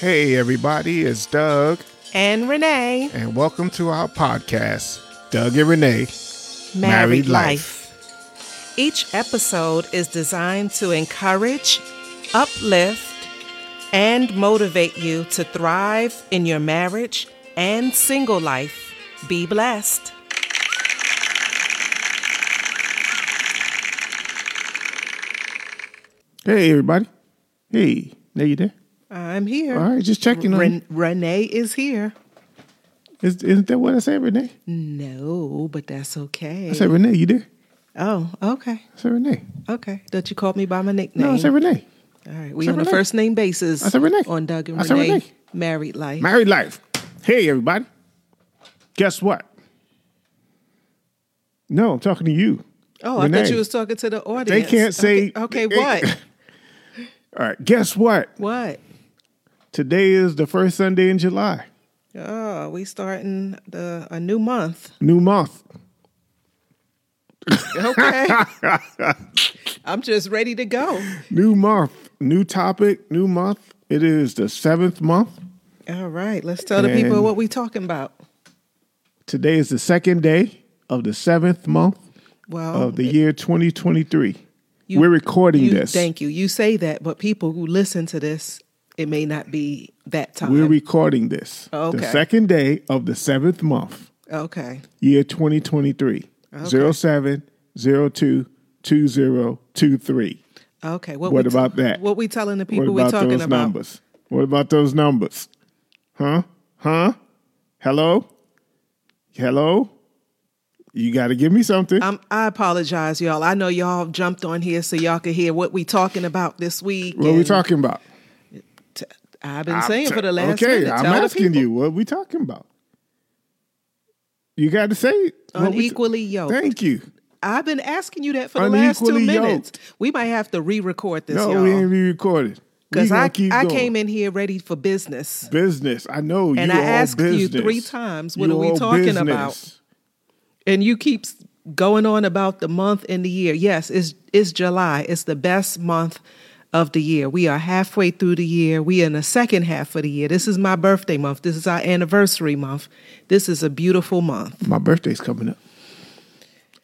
Hey, everybody, it's Doug, and Renee. and welcome to our podcast, Doug and Renee. Married, Married Life. Each episode is designed to encourage, uplift, and motivate you to thrive in your marriage and single life. Be blessed. Hey, everybody. Hey, there you there? I'm here. All right, just checking on. Ren- Renee is here. Is, isn't that what I said, Renee? No, but that's okay. I said, Renee, you there? oh, okay. I said, Renee. Okay. Don't you call me by my nickname. No, I said, Renee. All right. We on a Renee. first name basis. I said Renee. On Doug and I said Renee. Renee. Married life. Married life. Hey, everybody. Guess what? No, I'm talking to you. Oh, I thought you was talking to the audience. They can't say. Okay, okay what? All right, guess what? what? Today is the first Sunday in July. Oh, we starting the a new month. New month. Okay. I'm just ready to go. New month. New topic. New month. It is the seventh month. All right, let's tell the people And- what we talking about. Today is the second day of the seventh month Well, of the year 2023. you- We're recording you, this. Thank you. You say that, but people who listen to this, it may not be that time. We're recording this. Oh, okay. The second day of the seventh month, okay. year 2023. Okay. 07 02 2023. Okay. What we about that? What we telling the What people we about talking those about? numbers? What about those numbers? Huh? Huh? Hello? Hello? You got to give me something. Um, I apologize, y'all. I know y'all jumped on here so y'all could hear what we talking about this week. what are we talking about? T- I've been saying for the last Okay, minute. I'm Tell asking you. What are we talking about? You got to say it. Unequally yoked. Thank you. I've been asking you that for the last two minutes. yoked. We might have to re-record this, No, we ain't re-recorded. Because I keep I came in here ready for business, business. I know And I asked you three times, what You are we talking business. about? and you keep going on about the month and the year. Yes, it's it's July. It's the best month of the year. We are halfway through the year. We are in the second half of the year. This is my birthday month. This is our anniversary month. This is a beautiful month. My birthday's coming up.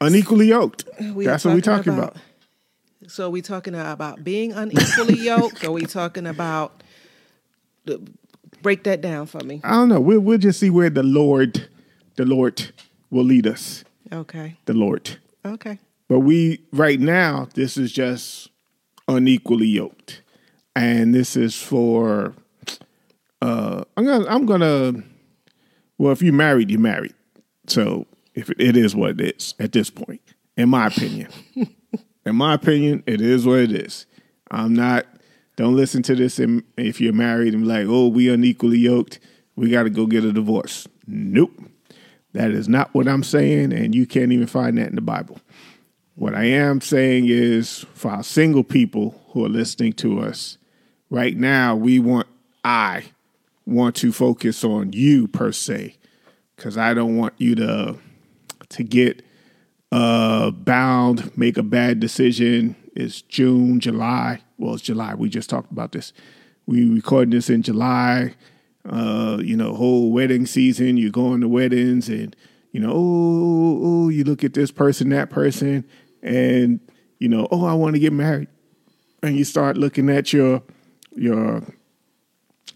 Unequally yoked. We That's what we're talking about. So we talking about being unequally yoked, or we talking about break that down for me? I don't know. We'll we'll just see where the Lord, the Lord, will lead us. Okay, The Lord. okay, But we right now, this is just unequally yoked, and this is for. Uh, I'm gonna. I'm gonna. Well, if you're married, you're married. So if it, it is what it is at this point, in my opinion. in my opinion, it is what it is. I'm not. Don't listen to this. And if you're married and like, oh, we unequally yoked, we got to go get a divorce. Nope. That is not what I'm saying, and you can't even find that in the Bible. What I am saying is for our single people who are listening to us right now, we want, I want to focus on you per se, because I don't want you to to get uh, bound, make a bad decision. It's June, July. Well, it's July. We just talked about this. We recording this in July. Uh, you know, whole wedding season. You go on to weddings, and you know, oh, oh, you look at this person, that person, and you know, oh, I want to get married, and you start looking at your your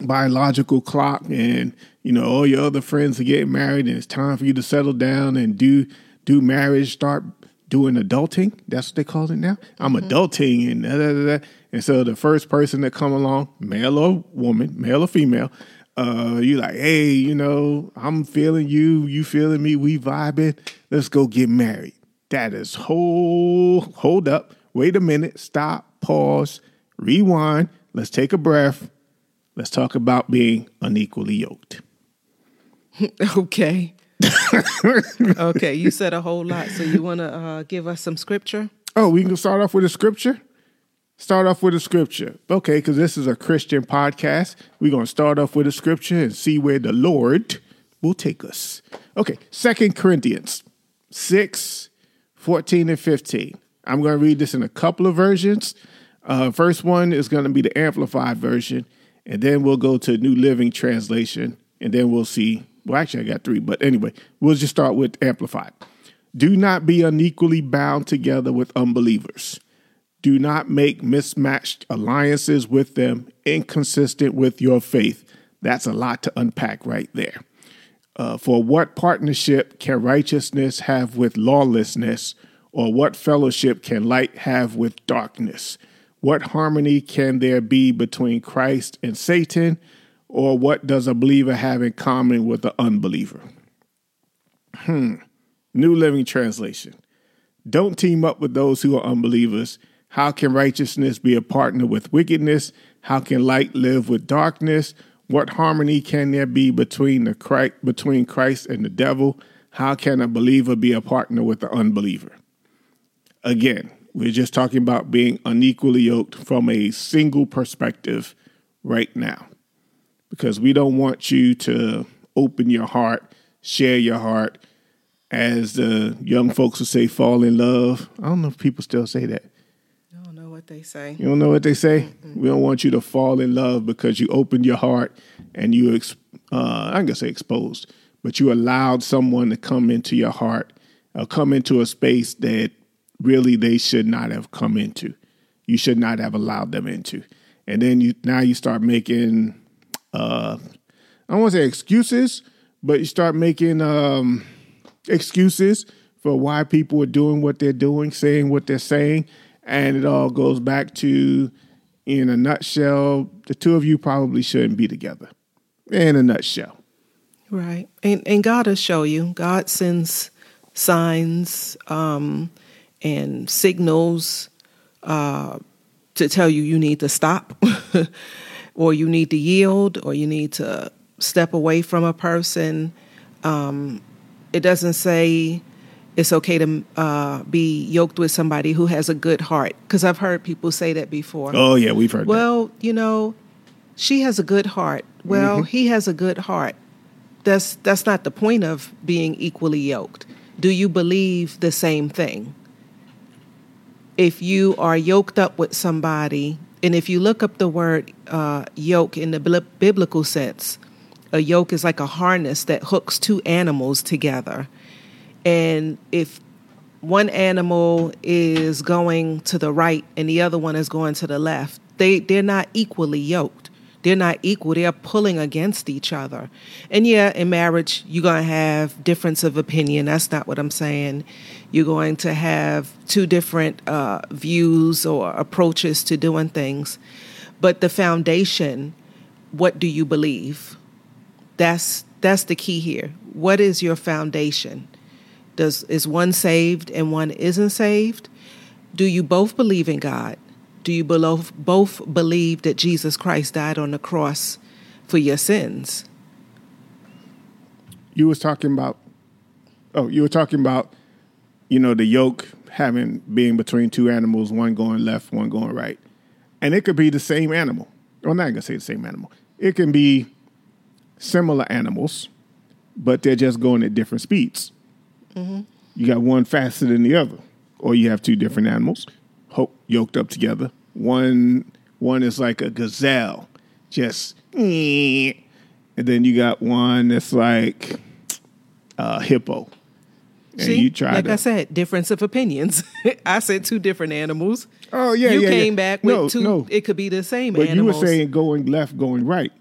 biological clock and you know all your other friends are getting married and it's time for you to settle down and do do marriage start doing adulting. That's what they call it now. I'm adulting and da, da, da, da. and so the first person that come along male or woman male or female uh you like hey you know i'm feeling you you feeling me we vibing. Let's go get married that is hold hold up wait a minute stop pause rewind let's take a breath Let's talk about being unequally yoked. okay, okay. You said a whole lot, so you want to uh, give us some scripture? Oh, we can start off with a scripture? Start off with a scripture. Okay, because this is a Christian podcast. We're going to start off with a scripture and see where the Lord will take us. Okay, Second Corinthians 6, 14 and 15. I'm going to read this in a couple of versions. Uh, first one is going to be the Amplified version, And then we'll go to New Living Translation, and then we'll see. Well, actually, I got three, but anyway, we'll just start with Amplified. Do not be unequally bound together with unbelievers. Do not make mismatched alliances with them inconsistent with your faith. That's a lot to unpack right there. Uh, for what partnership can righteousness have with lawlessness, or what fellowship can light have with darkness? What harmony can there be between Christ and Satan, or what does a believer have in common with an unbeliever? Hmm. New Living Translation. Don't team up with those who are unbelievers. How can righteousness be a partner with wickedness? How can light live with darkness? What harmony can there be between the Christ, between Christ and the devil? How can a believer be a partner with the unbeliever? Again, we're just talking about being unequally yoked from a single perspective right now. Because we don't want you to open your heart, share your heart, as the young folks would say, fall in love. I don't know if people still say that they say. You don't know what they say? mm We don't want you to fall in love because you opened your heart and you, ex- uh, I'm going to say exposed, but you allowed someone to come into your heart or come into a space that really they should not have come into. You should not have allowed them into. And then you now you start making, uh, I don't want to say excuses, but you start making um, excuses for why people are doing what they're doing, saying what they're saying, and it all goes back to, in a nutshell, the two of you probably shouldn't be together. In a nutshell. Right. And, and God will show you. God sends signs um, and signals uh, to tell you you need to stop or you need to yield or you need to step away from a person. Um, it doesn't say it's okay to uh, be yoked with somebody who has a good heart. Because I've heard people say that before. Oh, yeah, we've heard well, that. you know, she has a good heart. Well, mm-hmm. he has a good heart. That's that's not the point of being equally yoked. Do you believe the same thing? If you are yoked up with somebody, and if you look up the word uh, yoke in the biblical sense, a yoke is like a harness that hooks two animals together. And if one animal is going to the right and the other one is going to the left, they, they're not equally yoked. They're not equal. They're pulling against each other. And yeah, in marriage, you're going to have difference of opinion. That's not what I'm saying. You're going to have two different uh, views or approaches to doing things. But the foundation, what do you believe? That's that's the key here. What is your foundation? Does is one saved and one isn't saved? Do you both believe in God? Do you both believe that Jesus Christ died on the cross for your sins? You was talking about oh, you were talking about you know the yoke having being between two animals, one going left, one going right. And it could be the same animal. Well, I'm not gonna say the same animal. It can be similar animals, but they're just going at different speeds. Mm-hmm. You got one faster than the other, or you have two different animals yoked up together. One one is like a gazelle, just, and then you got one that's like a hippo. And See, you try like to, I said, difference of opinions. I said two different animals. Oh yeah, you yeah, came yeah. back with no, two. No. It could be the same. But animals. you were saying going left, going right,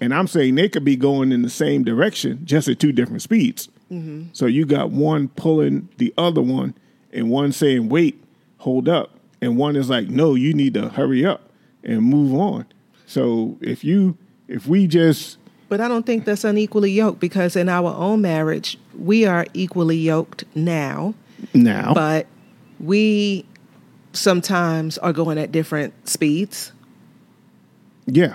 and I'm saying they could be going in the same direction, just at two different speeds. Mm-hmm. So you got one pulling the other one, and one saying, "Wait, hold up," and one is like, "No, you need to hurry up and move on." So if you, if we just but I don't think that's unequally yoked because in our own marriage, we are equally yoked now. Now. But we sometimes are going at different speeds. Yeah.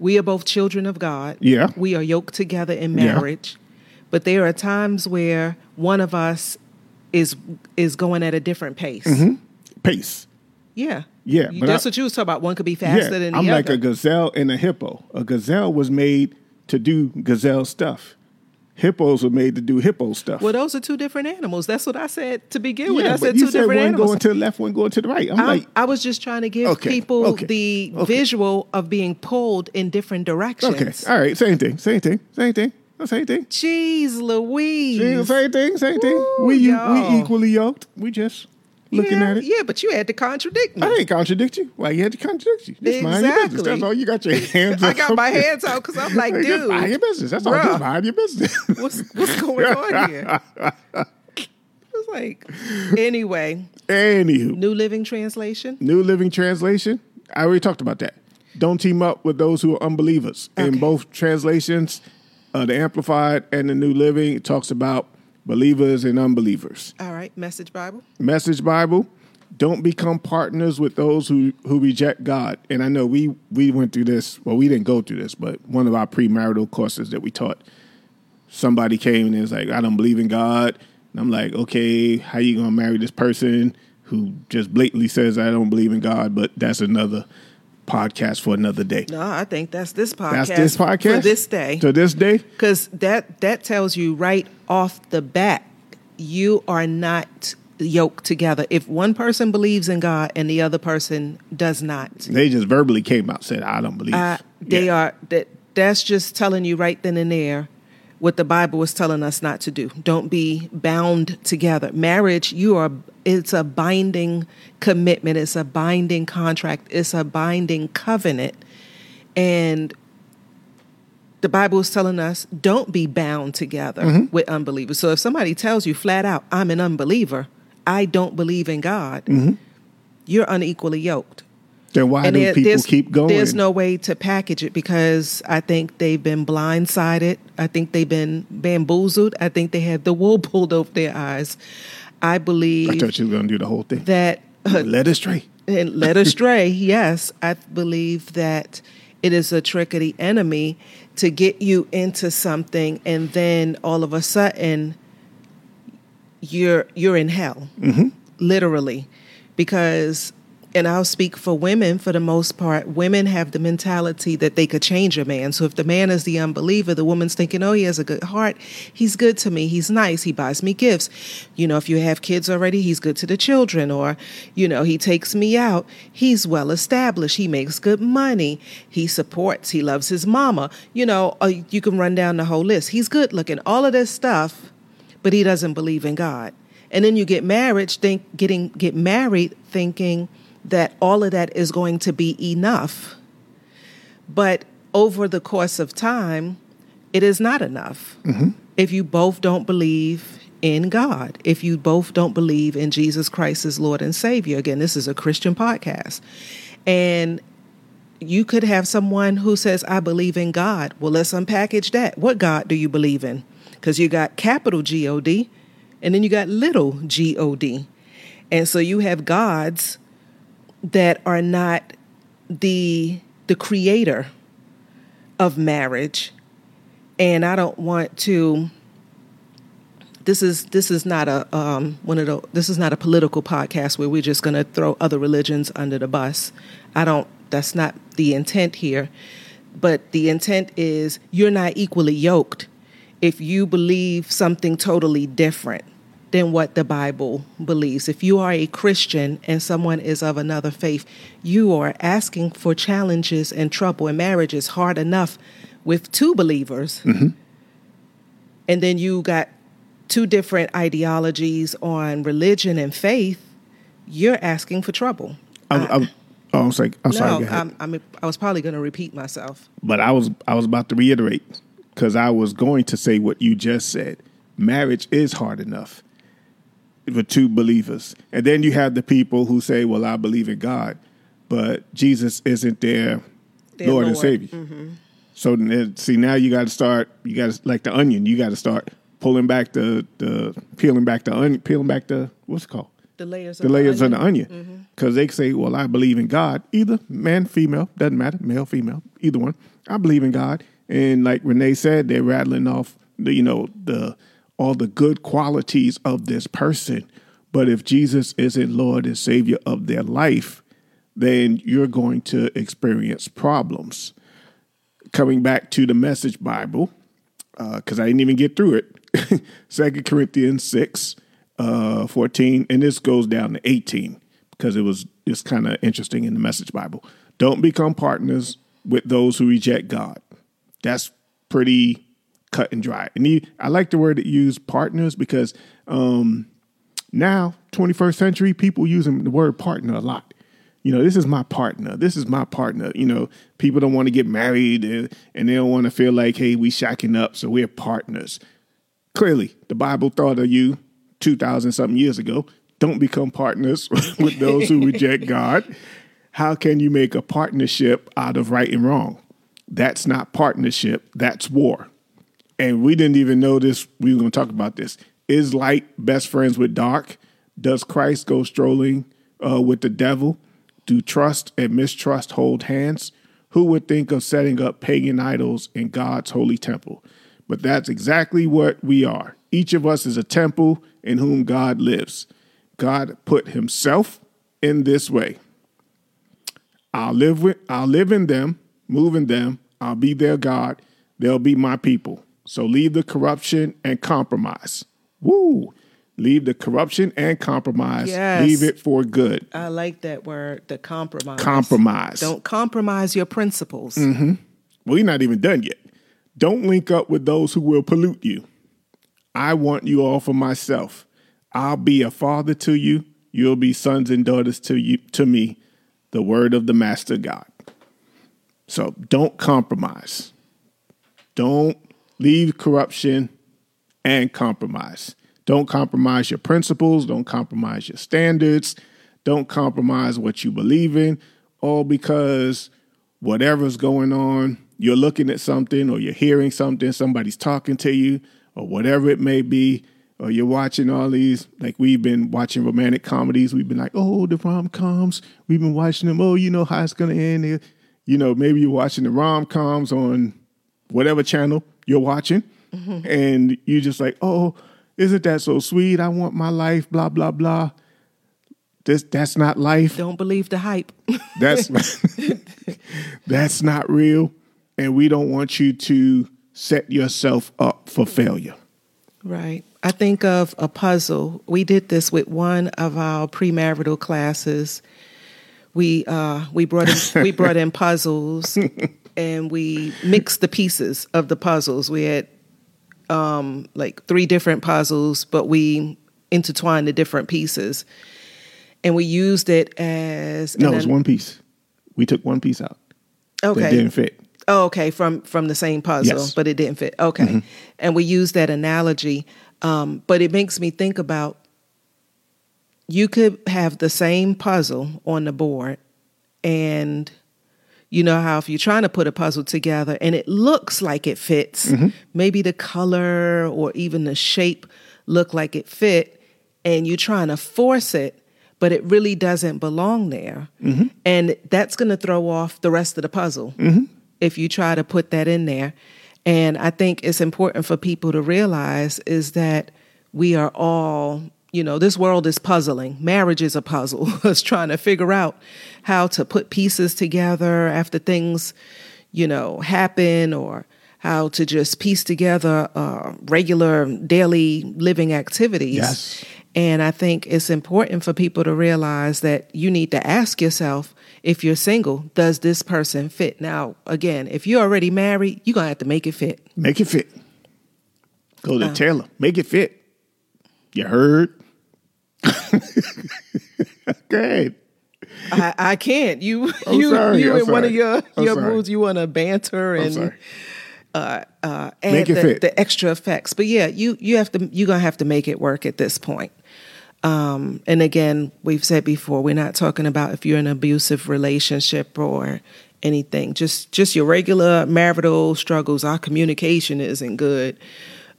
We are both children of God. Yeah. We are yoked together in marriage. But there are times where one of us is is going at a different pace. Mm-hmm. Pace. Yeah. Yeah. That's I, what you was talking about. One could be faster yeah, than the other. I'm other. like a gazelle and a hippo. A gazelle was made to do gazelle stuff. Hippos were made to do hippo stuff. Well, those are two different animals. That's what I said to begin with. yeah, I but said you two said different one animals. going to the left, one going to the right. I'm I'm- like, I was just trying to give Okay, people okay, the okay. visual of being pulled in different directions. okay, all right, same thing, same thing, same thing, same thing. Jeez Louise. Same thing, same thing. Ooh, we you, y'all. we equally yoked. We just looking yeah, at it. Yeah, but you had to contradict me. I didn't contradict you. Why you had to contradict you? Just mind your business. That's all you got your hands. I got my hands out because I'm like, Just dude, mind your business. That's all. Just mind your business. what's what's going on here? It's like, anyway, Anywho, New Living Translation. New Living Translation. I already talked about that. Don't team up with those who are unbelievers. In both translations, uh, the Amplified and the New Living, it talks about believers and unbelievers. All right, Message Bible. Message Bible. Don't become partners with those who, who reject God. And I know we we went through this. Well, we didn't go through this, but one of our premarital courses that we taught, somebody came and was like, "I don't believe in God." And I'm like, "Okay, how you gonna marry this person who just blatantly says I don't believe in God?" But that's another podcast for another day. No, I think that's this podcast. That's this podcast for this day. To this day, because that that tells you right off the bat you are not yoked together if one person believes in god and the other person does not they just verbally came out said, "I don't believe." uh, they Yeah. are that that's just telling you right then and there what the bible is telling us not to do don't be bound together marriage you are it's a binding commitment it's a binding contract it's a binding covenant and the Bible is telling us don't be bound together Mm-hmm. with unbelievers. So if somebody tells you flat out, I'm an unbeliever, I don't believe in God, Mm-hmm. you're unequally yoked. Then why do there- people keep going? There's no way to package it because I think they've been blindsided. I think they've been bamboozled. I think they had the wool pulled over their eyes. I believe. I thought you were gonna do the whole thing. that uh, Let us stray. and led astray. yes, I believe that it is a trick of the enemy to get you into something, and then all of a sudden, you're you're in hell, mm-hmm. literally, because. And I'll speak for women for the most part. Women have the mentality that they could change a man. So if the man is the unbeliever, the woman's thinking, oh, he has a good heart. He's good to me. He's nice. He buys me gifts. You know, if you have kids already, he's good to the children. Or, you know, he takes me out. He's well established. He makes good money. He supports. He loves his mama. You know, uh, you can run down the whole list. He's good looking. All of this stuff, but he doesn't believe in God. And then you get married, think getting get married thinking that all of that is going to be enough. But over the course of time, it is not enough. Mm-hmm. If you both don't believe in God, if you both don't believe in Jesus Christ as Lord and Savior, again, this is a Christian podcast. And you could have someone who says, I believe in God. Well, let's unpackage that. What God do you believe in? Because you got capital G O D and then you got little G O D. And so you have gods that are not the the creator of marriage. And I don't want to this is this is not a um, one of the this is not a political podcast where we're just going to throw other religions under the bus. I don't. That's not the intent here. But the intent is you're not equally yoked if you believe something totally different than what the Bible believes. If you are a Christian and someone is of another faith, you are asking for challenges and trouble. And marriage is hard enough with two believers. Mm-hmm. And then you got two different ideologies on religion and faith. You're asking for trouble. I, I, oh, I was like, I'm sorry. no, go ahead. I'm, I'm, I was probably going to repeat myself. but I was I was about to reiterate because I was going to say what you just said. Marriage is hard enough for two believers, and then you have the people who say, "Well, I believe in God," but Jesus isn't their, Their Lord, and Lord. Mm-hmm. Savior. So see, now you got to start. You got to like the onion. You got to start pulling back the the peeling back the onion, peeling back the what's it called The layers the of layers the of the onion. onion. Because they say, well, I believe in God. Either man, female, doesn't matter, male, female, either one. I believe in God. And like Renee said, they're rattling off the, you know, the all the good qualities of this person. But if Jesus isn't Lord and Savior of their life, then you're going to experience problems. Coming back to the message Bible, because I didn't even get through it. Second Corinthians 6, uh, 14, and this goes down to 18 because it was it's kind of interesting in the Message Bible. Don't become partners with those who reject God. That's pretty cut and dry. And he, I like the word that used partners because um, now, 21st century, people using the word partner a lot. You know, this is my partner. This is my partner. You know, people don't want to get married and, and they don't want to feel like, hey, we shacking up, so we're partners. Clearly, the Bible thought of you 2,000 something years ago. Don't become partners with those who reject God. How can you make a partnership out of right and wrong? That's not partnership, that's war. And we didn't even know this. We were going to talk about this. Is light best friends with dark? Does Christ go strolling uh, with the devil? Do trust and mistrust hold hands? Who would think of setting up pagan idols in God's holy temple? But that's exactly what we are. Each of us is a temple in whom God lives. God put himself in this way. I'll live with I'll live in them, move in them, I'll be their God, they'll be my people. So leave the corruption and compromise. Woo! Leave the corruption and compromise. Yes. Leave it for good. I like that word, the compromise. Compromise. Don't compromise your principles. Mm-hmm. Well, we're not even done yet. Don't link up with those who will pollute you. I want you all for myself. I'll be a father to you. You'll be sons and daughters to you to me. The word of the master God. So don't compromise. Don't leave corruption and compromise. Don't compromise your principles. Don't compromise your standards. Don't compromise what you believe in, all because whatever's going on, you're looking at something or you're hearing something, somebody's talking to you, or whatever it may be, or you're watching all these, like we've been watching romantic comedies. We've been like, oh, the rom coms. We've been watching them. Oh, you know how it's going to end. You know, maybe you're watching the rom coms on whatever channel you're watching, and you're just like, oh, isn't that so sweet? I want my life, blah, blah, blah. This, that's not life. Don't believe the hype. That's that's not real, and we don't want you to set yourself up for failure. Right. I think of a puzzle. We did this with one of our premarital classes. We uh, we brought in, we brought in puzzles, and we mixed the pieces of the puzzles. We had um, like three different puzzles, but we intertwined the different pieces, and we used it as No, an- it's one piece. We took one piece out that Okay. didn't fit. Oh, okay, from from the same puzzle, Yes. but it didn't fit. Okay, and we used that analogy, um, but it makes me think about you could have the same puzzle on the board, and you know how if you're trying to put a puzzle together and it looks like it fits, mm-hmm. maybe the color or even the shape look like it fit, and you're trying to force it. But it really doesn't belong there. Mm-hmm. And that's going to throw off the rest of the puzzle mm-hmm. if you try to put that in there. And I think it's important for people to realize is that we are all, you know, this world is puzzling. Marriage is a puzzle. It's trying to figure out how to put pieces together after things, you know, happen or how to just piece together uh, regular daily living activities. Yes. And I think it's important for people to realize that you need to ask yourself if you're single, does this person fit? Now, again, if you're already married, you're going to have to make it fit. Make it fit. Go Uh. to Taylor. Make it fit. You heard? Okay. I, I can't. You I'm you sorry, you I'm in one of your I'm your sorry. moods you want to banter and uh, uh, add Make it the, the extra effects. But yeah, you you have to you're gonna have to make it work at this point. Um, and again, we've said before, we're not talking about if you're in an abusive relationship or anything. Just just your regular marital struggles. Our communication isn't good.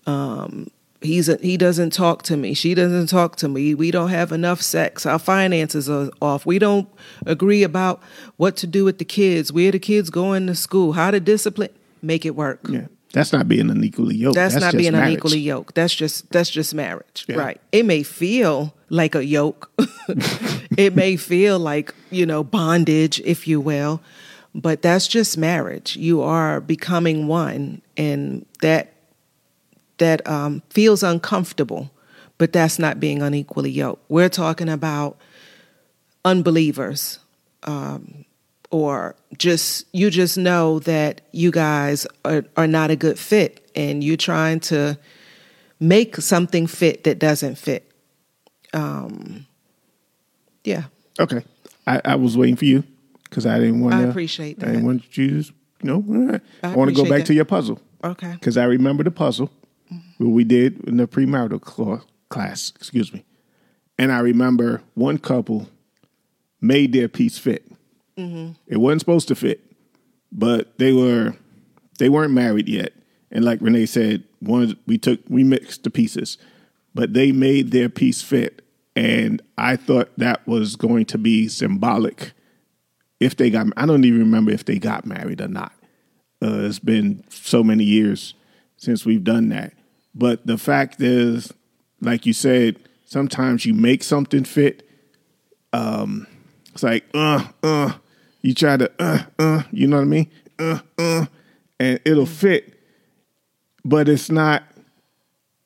Um, he's a, he doesn't talk to me. She doesn't talk to me. We don't have enough sex. Our finances are off. We don't agree about what to do with the kids. Where the kids going to school. How to discipline. Make it work. Yeah. That's not being unequally yoked. That's, not just being marriage. unequally yoked. That's just that's just marriage, Yeah. right? It may feel like a yoke. it may feel like you know bondage, if you will, but that's just marriage. You are becoming one, and that that um, feels uncomfortable, but that's not being unequally yoked. We're talking about unbelievers, um, or just you just know that you guys are, are not a good fit, and you're trying to make something fit that doesn't fit. Um, yeah. Okay. I, I was waiting for you because I didn't want I to. appreciate I didn't that. want you to, you know, I I, want to go back that. to your puzzle Okay. because I remember the puzzle what we did in the premarital cla- class, excuse me. And I remember one couple made their piece fit. It wasn't supposed to fit, but they were they weren't married yet. And like Renee said, one we took we mixed the pieces, but they made their piece fit. And I thought that was going to be symbolic if they got I don't even remember if they got married or not. Uh, it's been so many years since we've done that. But the fact is, like you said, sometimes you make something fit. Um, it's like uh uh, you try to uh uh, you know what I mean? Uh uh, and it'll fit, but it's not.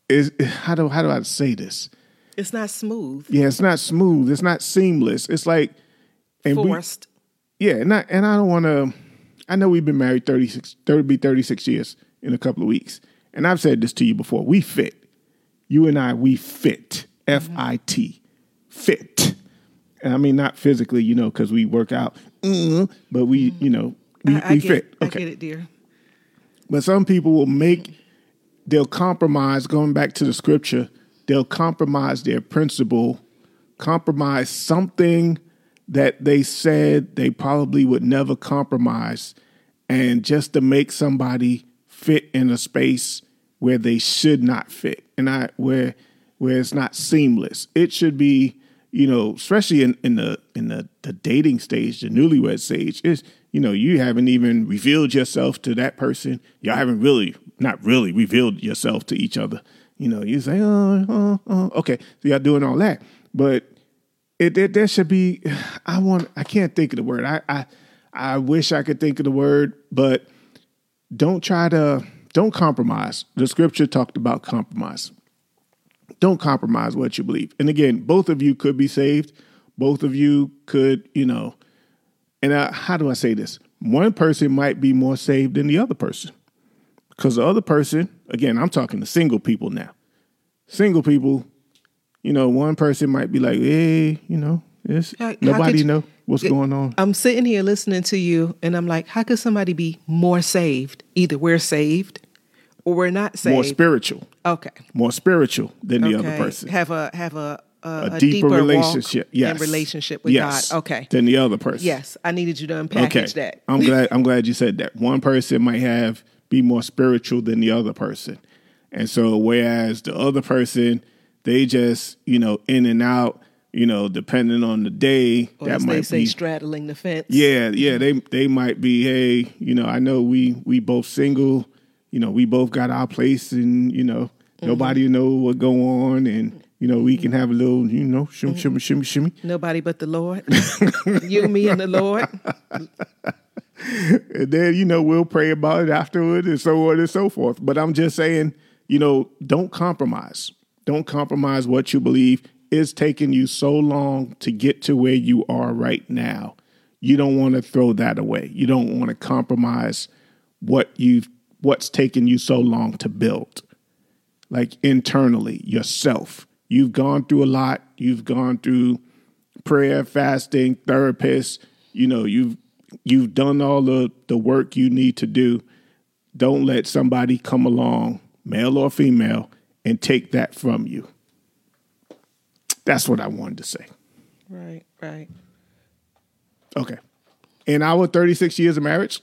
Is how do how do I say this? It's not smooth, Yeah, it's not smooth. It's not seamless. It's like and we- forced. yeah, and I and I don't want to. I know we've been married 36, 30, be thirty six years in a couple of weeks, and I've said this to you before. We fit. You and I, we fit. F I T, fit. And I mean not physically, you know, because we work out, mm, but we, you know, we, I, I we fit. it. I get it, dear. But some people will make, they'll compromise, going back to the scripture, they'll compromise their principle, compromise something that they said they probably would never compromise, and just to make somebody fit in a space where they should not fit, and I where where it's not seamless. It should be, you know, especially in, in the in the, the dating stage, the newlywed stage, is you know, you haven't even revealed yourself to that person. Y'all haven't really, not really revealed yourself to each other. You know, you say, oh, oh, oh. okay, so y'all doing all that, but it, it there should be. I want. I can't think of the word. I I I wish I could think of the word, but don't try to don't compromise. The scripture talked about compromise. Don't compromise what you believe. And again, both of you could be saved. Both of you could, you know. And uh, how do I say this? One person might be more saved than the other person, because the other person, again, I'm talking to single people now. Single people, you know, one person might be like, "Hey, you know, it's, How- nobody you- know what's going on." I'm sitting here listening to you, and I'm like, how could somebody be more saved? Either we're saved or we're not saved. More spiritual, okay. more spiritual than the other person. Have a have a a, a, a deeper, walk relationship. Yes, and relationship with yes, God. Okay. than the other person. Yes, I needed you to unpackage Okay. that. I'm glad. I'm glad you said that. One person might have be more spiritual than the other person, and so whereas the other person, they just you know in and out. You know, depending on the day, Or that as they might say, be straddling the fence. Yeah, yeah, they they might be. Hey, you know, I know we we both single. You know, we both got our place, and you know, Mm-hmm. nobody know what go on, and you know, we can have a little, you know, shimmy, Mm-hmm. shimmy, shimmy, shimmy. Nobody but the Lord. you, me, and the Lord. And then you know we'll pray about it afterward, and so on and so forth. But I'm just saying, you know, don't compromise. Don't compromise what you believe. It's taking you so long to get to where you are right now. You don't want to throw that away. You don't want to compromise what you've what's taken you so long to build. Like internally, yourself. You've gone through a lot. You've gone through prayer, fasting, therapists. You know, you've you've done all the, the work you need to do. Don't let somebody come along, male or female, and take that from you. That's what I wanted to say. Right, right. Okay. In our 36 years of marriage,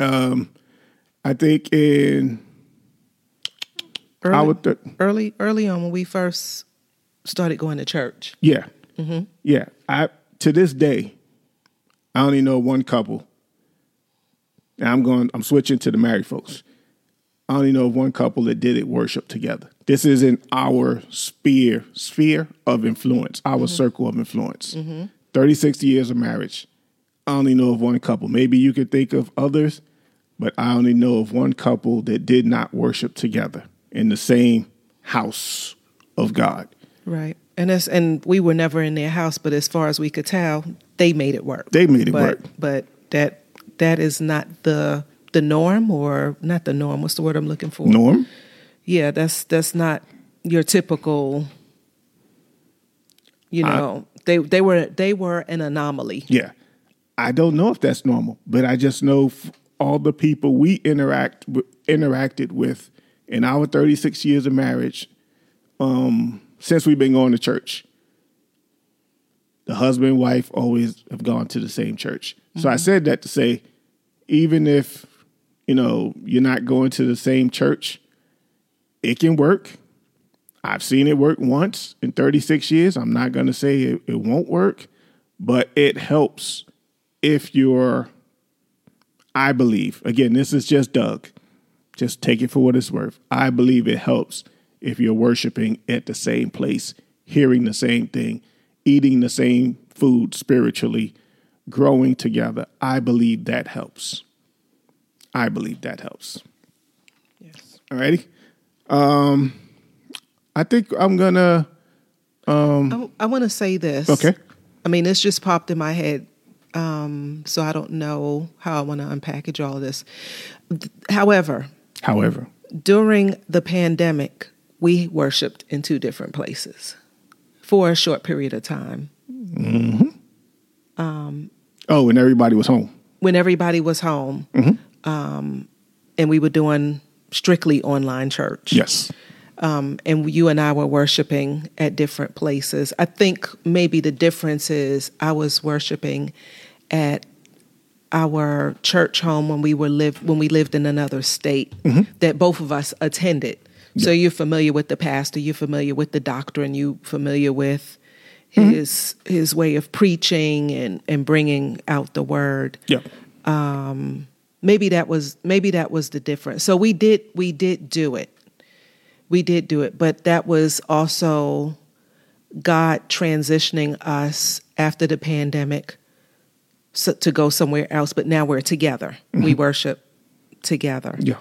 um, I think in Early, our th- early, early on when we first started going to church. Yeah. Yeah. I to this day, I only know one couple. And I'm going I'm switching to the married folks. I only know of one couple that did it worship together. This is in our sphere sphere of influence, our mm-hmm. circle of influence. Mm-hmm. 36 years of marriage. I only know of one couple. Maybe you could think of others, but I only know of one couple that did not worship together in the same house of God. Right. And that's and we were never in their house, but as far as we could tell, they made it work. They made it but, work. But that that is not the the norm or not the norm. What's the word I'm looking for? Norm? Yeah, that's that's not your typical you know, I, they they were they were an anomaly. Yeah. I don't know if that's normal, but I just know all the people we interact interacted with in our 36 years of marriage um, since we've been going to church. The husband and wife always have gone to the same church. Mm-hmm. So I mm-hmm. said that to say, even if you know you're not going to the same church, it can work. I've seen it work once in 36 years. I'm not going to say it, it won't work, but it helps if you're. I believe again. This is just Doug. Just take it for what it's worth. I believe it helps if you're worshiping at the same place, hearing the same thing, eating the same food spiritually, growing together. I believe that helps. I believe that helps. Yes. All righty. Um, I think I'm gonna. Um, I, I want to say this. Okay. I mean, this just popped in my head, um, so I don't know how I want to unpackage all this. However, however, during the pandemic, we worshiped in two different places for a short period of time. Mm-hmm. Um, oh, when everybody was home. When everybody was home. Mm-hmm. Um, and we were doing strictly online church. Yes. Um, and you and I were worshiping at different places. I think maybe the difference is I was worshiping at our church home when we were lived when we lived in another state mm-hmm. that both of us attended. So you're familiar with the pastor, you're familiar with the doctrine, you familiar with mm-hmm. his his way of preaching and and bringing out the word. Yeah. Um, maybe that was maybe that was the difference. So we did we did do it. We did do it, but that was also God transitioning us after the pandemic so, to go somewhere else. But now we're together. Mm-hmm. We worship together. Yeah.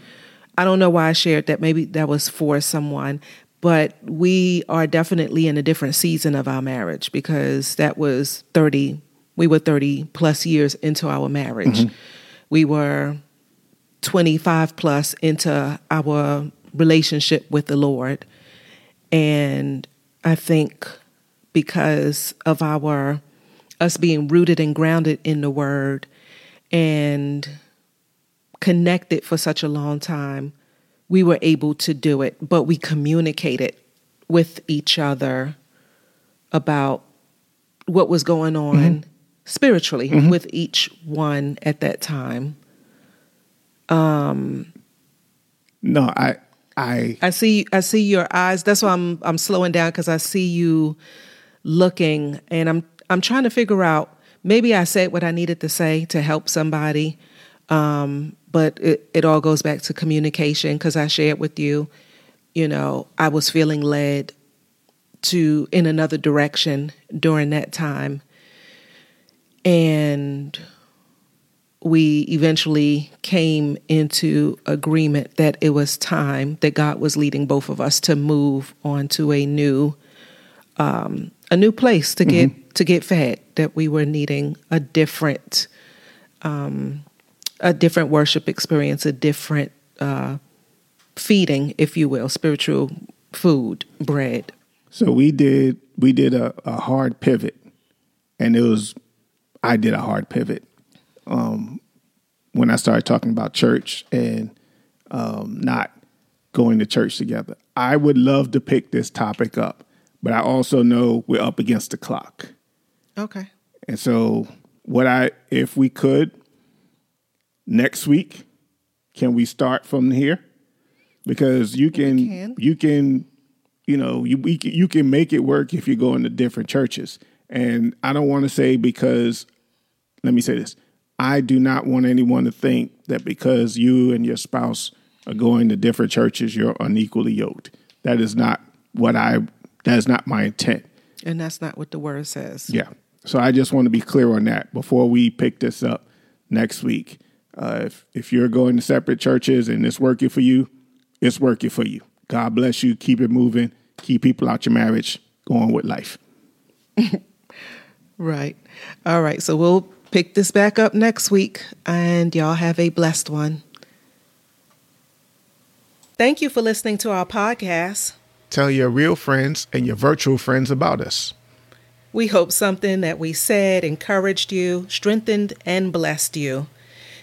I don't know why I shared that. Maybe that was for someone, but we are definitely in a different season of our marriage because that was 30, we were 30 plus years into our marriage. Mm-hmm. We were 25 plus into our relationship with the Lord. And I think because of our us being rooted and grounded in the word and connected for such a long time, we were able to do it, but we communicated with each other about what was going on mm-hmm. Spiritually mm-hmm. with each one at that time. Um, no, I, I, I see, I see your eyes. That's why I'm, I'm slowing down because I see you looking, and I'm, I'm trying to figure out. Maybe I said what I needed to say to help somebody, um, but it, it all goes back to communication because I shared with you, you know, I was feeling led to in another direction during that time. And we eventually came into agreement that it was time that God was leading both of us to move on to a new um, a new place to get mm-hmm. to get fed. That we were needing a different um, a different worship experience, a different uh, feeding, if you will, spiritual food, bread. So we did we did a, a hard pivot, and it was I did a hard pivot um, when I started talking about church and um, not going to church together. I would love to pick this topic up, but I also know we're up against the clock. Okay. And so, what I if we could next week. Can we start from here? Because you can, can. you can, you know, you you can make it work if you go into different churches. And I don't want to say because, let me say this: I do not want anyone to think that because you and your spouse are going to different churches, you're unequally yoked. That is not what I. That is not my intent. And that's not what the word says. Yeah. So I just want to be clear on that before we pick this up next week. Uh, if if you're going to separate churches and it's working for you, it's working for you. God bless you. Keep it moving. Keep people out your marriage. Going with life. right. All right. So we'll pick this back up next week, and y'all have a blessed one. Thank you for listening to our podcast. Tell your real friends and your virtual friends about us. We hope something that we said encouraged you, strengthened, and blessed you.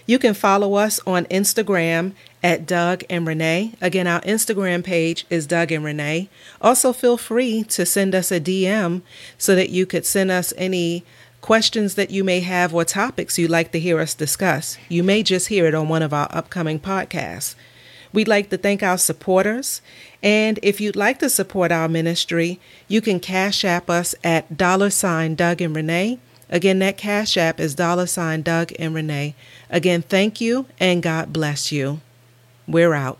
You can follow us on Instagram at Doug and Renee. Again, our Instagram page is Doug and Renee. Also, feel free to send us a DM so that you could send us any questions that you may have or topics you'd like to hear us discuss. You may just hear it on one of our upcoming podcasts. We'd like to thank our supporters. And if you'd like to support our ministry, you can cash app us at dollar sign Doug and Renee. Again, that cash app is dollar sign Doug and Renee. Again, thank you and God bless you. We're out.